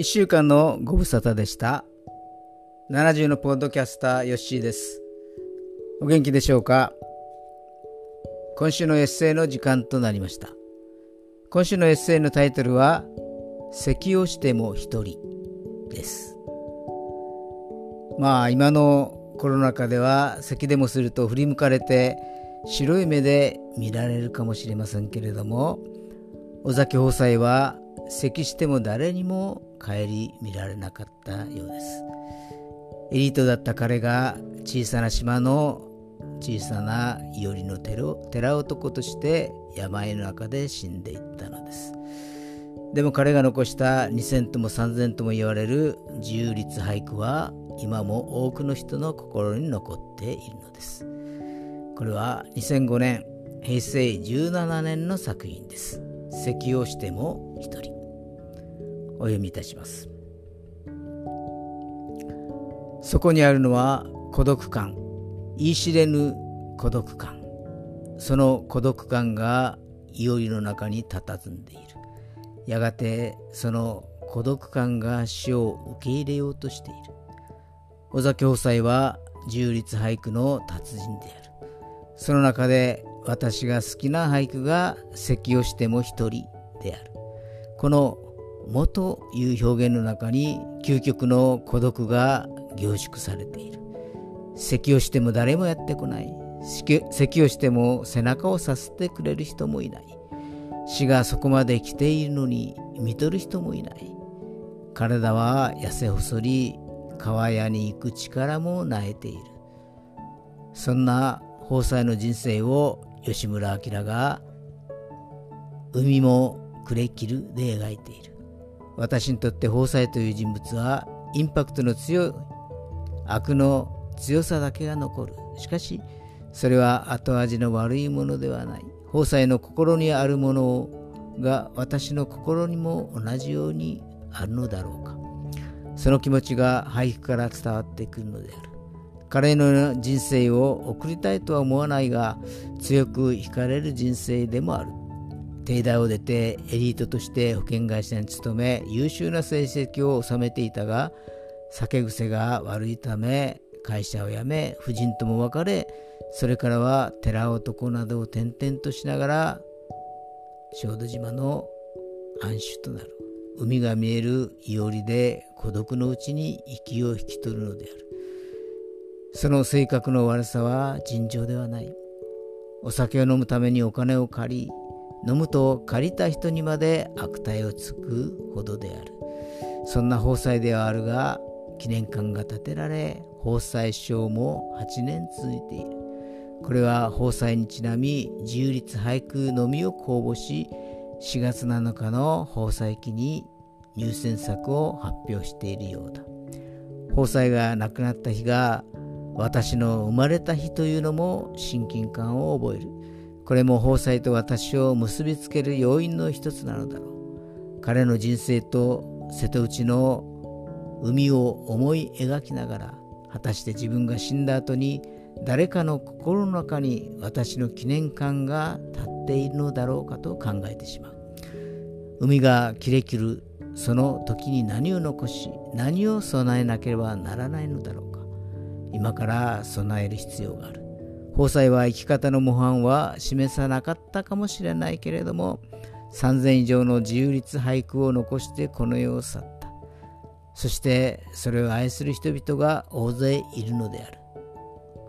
1週間のご無沙汰でした。70のポッドキャスター、ヨッシーです。お元気でしょうか？今週のエッセイの時間となりました。今週のエッセイのタイトルは、咳をしても一人です。まあ、今のコロナ禍では咳でもすると振り向かれて白い目で見られるかもしれませんけれども、尾崎放妻は咳しても誰にも顧みられなかったようです。エリートだった彼が小さな島の小さな伊織の寺男として山の中で死んでいったのです。でも彼が残した2000とも3000とも言われる自由律俳句は今も多くの人の心に残っているのです。これは2005年平成17年の作品です。咳をしても一人。お読みいたします。そこにあるのは孤独感。言い知れぬ孤独感。その孤独感がいおりの中に佇んでいる。やがてその孤独感が死を受け入れようとしている。尾崎夫妻は重律俳句の達人である。その中で私が好きな俳句が「咳をしても一人」である。このもという表現の中に究極の孤独が凝縮されている。咳をしても誰もやってこない。咳をしても背中をさせてくれる人もいない。死がそこまで来ているのに見とる人もいない。体は痩せ細り川屋に行く力もなえている。そんな豊妻の人生を吉村明が海も暮れ切るで描いている。私にとって豊妻という人物はインパクトの強い悪の強さだけが残る。しかしそれは後味の悪いものではない。豊妻の心にあるものが私の心にも同じようにあるのだろうか。その気持ちが俳句から伝わってくるのである。彼のような人生を送りたいとは思わないが強く惹かれる人生でもある。帝大を出てエリートとして保険会社に勤め優秀な成績を収めていたが酒癖が悪いため会社を辞め夫人とも別れそれからは寺男などを転々としながら小豆島の安守となる。海が見えるいおりで孤独のうちに息を引き取るのである。その性格の悪さは尋常ではない。お酒を飲むためにお金を借り飲むと借りた人にまで悪態をつくほどである。そんな宝祭ではあるが記念館が建てられ宝祭賞も8年続いている。これは宝祭にちなみ自由律俳句のみを公募し4月7日の宝祭期に入選作を発表しているようだ。宝祭が亡くなった日が私の生まれた日というのも親近感を覚える。これも宝妻と私を結びつける要因の一つなのだろう。彼の人生と瀬戸内の海を思い描きながら果たして自分が死んだ後に誰かの心の中に私の記念館が立っているのだろうかと考えてしまう。海が切れ切るその時に何を残し何を備えなければならないのだろう。今から備える必要がある。法裁は生き方の模範は示さなかったかもしれないけれども3000以上の自由律俳句を残してこの世を去った。そしてそれを愛する人々が大勢いるのである。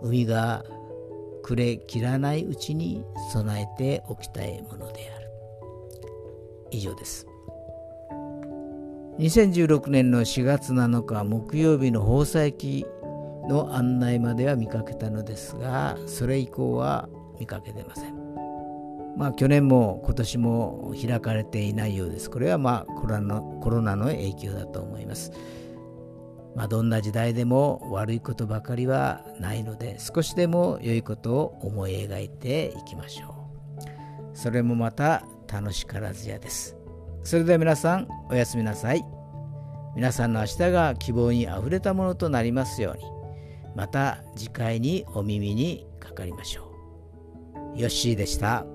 海が暮れ切らないうちに備えておきたいものである。以上です。2016年の4月7日木曜日の放送期の案内までは見かけたのですがそれ以降は見かけてません。まあ去年も今年も開かれていないようです。これはまあコロナのコロナの影響だと思います。まあ、どんな時代でも悪いことばかりはないので少しでも良いことを思い描いていきましょう。それもまた楽しからずやです。それでは皆さんおやすみなさい。皆さんの明日が希望にあふれたものとなりますように。また次回にお耳にかかりましょう。ヨッシーでした。